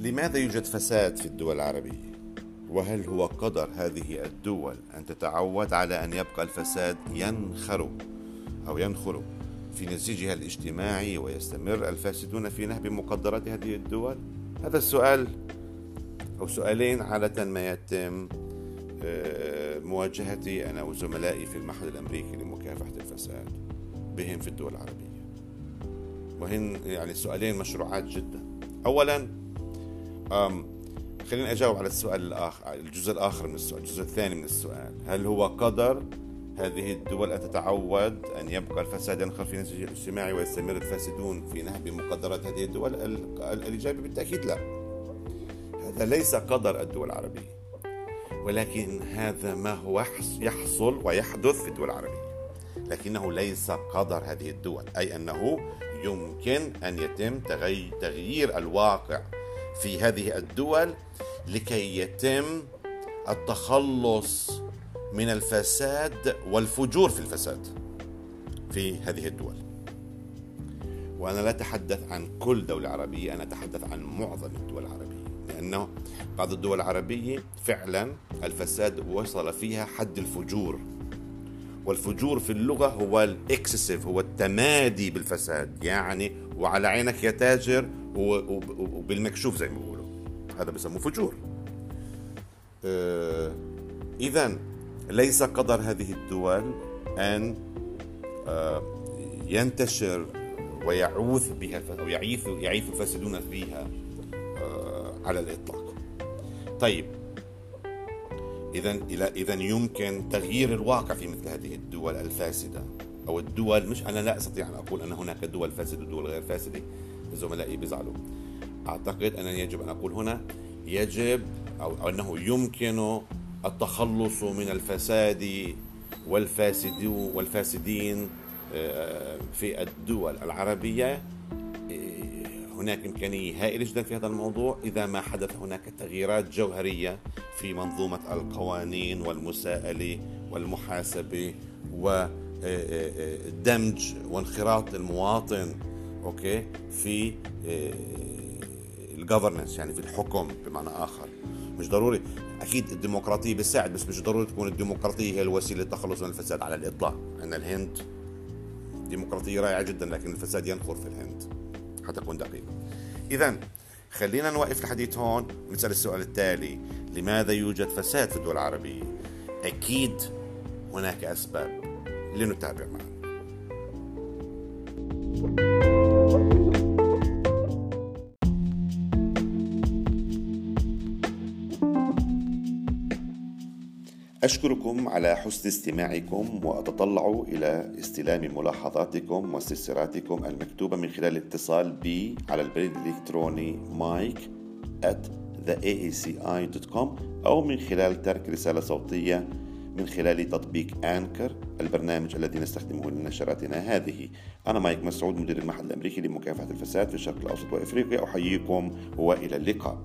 لماذا يوجد فساد في الدول العربية؟ وهل هو قدر هذه الدول أن تتعود على أن يبقى الفساد ينخر أو ينخر في نسيجها الاجتماعي ويستمر الفاسدون في نهب مقدرات هذه الدول؟ هذا السؤال أو سؤالين عادة ما يتم آه، مواجهتي أنا وزملائي في المعهد الأمريكي لمكافحة الفساد بهم في الدول العربية وهن يعني سؤالين مشروعات جدا أولا خليني أجاوب على السؤال الآخر الجزء الآخر من السؤال الجزء الثاني من السؤال. هل هو قدر هذه الدول أن تتعود أن يبقى الفساد ينخر في نسج الاجتماعي ويستمر الفاسدون في نهب مقدرات هذه الدول؟ الإجابة بالتأكيد لا. هذا ليس قدر الدول العربية ولكن هذا ما هو يحصل ويحدث في الدول العربية لكنه ليس قدر هذه الدول أي أنه يمكن أن يتم تغيير الواقع في هذه الدول لكي يتم التخلص من الفساد والفجور في الفساد في هذه الدول. وأنا لا أتحدث عن كل دولة عربية أنا أتحدث عن معظم الدول العربية لأنه بعض الدول العربية فعلا الفساد وصل فيها حد الفجور. والفجور في اللغة هو الإكسسيف هو التمادي بالفساد. يعني وعلى عينك يا تاجر وبالمكشوف زي ما بيقولوا. هذا بسموه فجور. آه إذا ليس قدر هذه الدول أن آه ينتشر ويعوث بها أو يعيث يعيث الفاسدون فيها آه على الإطلاق. طيب إذا إذا يمكن تغيير الواقع في مثل هذه الدول الفاسدة. أو الدول مش أنا لا أستطيع أن أقول أن هناك دول فاسدة ودول غير فاسدة. زملائي بيزعلوا. أعتقد أنني يجب أن أقول هنا يجب أو أنه يمكن التخلص من الفساد والفاسد والفاسدين آه، في الدول العربية هناك إمكانية هائلة جدا في هذا الموضوع إذا ما حدث هناك تغييرات جوهرية في منظومة القوانين والمساءلة والمحاسبة ودمج وانخراط المواطن أوكي؟ في الجفرنس يعني في الحكم بمعنى آخر. مش ضروري. أكيد الديمقراطية بتساعد بس مش ضروري تكون الديمقراطية هي الوسيلة للتخلص من الفساد على الإطلاق. أن الهند ديمقراطية رائعة جدا لكن الفساد ينخر في الهند. حتى أكون دقيق إذا خلينا نوقف الحديث هون ونسأل السؤال التالي لماذا يوجد فساد في الدول العربية؟ أكيد هناك أسباب لنتابع معا. أشكركم على حسن استماعكم وأتطلع إلى استلام ملاحظاتكم واستفساراتكم المكتوبة من خلال الاتصال بي على البريد الإلكتروني مايك at theaaci.com أو من خلال ترك رسالة صوتية من خلال تطبيق أنكر البرنامج الذي نستخدمه لنشراتنا هذه. أنا مايك مسعود مدير المعهد الأمريكي لمكافحة الفساد في الشرق الأوسط وإفريقيا. أحييكم وإلى اللقاء.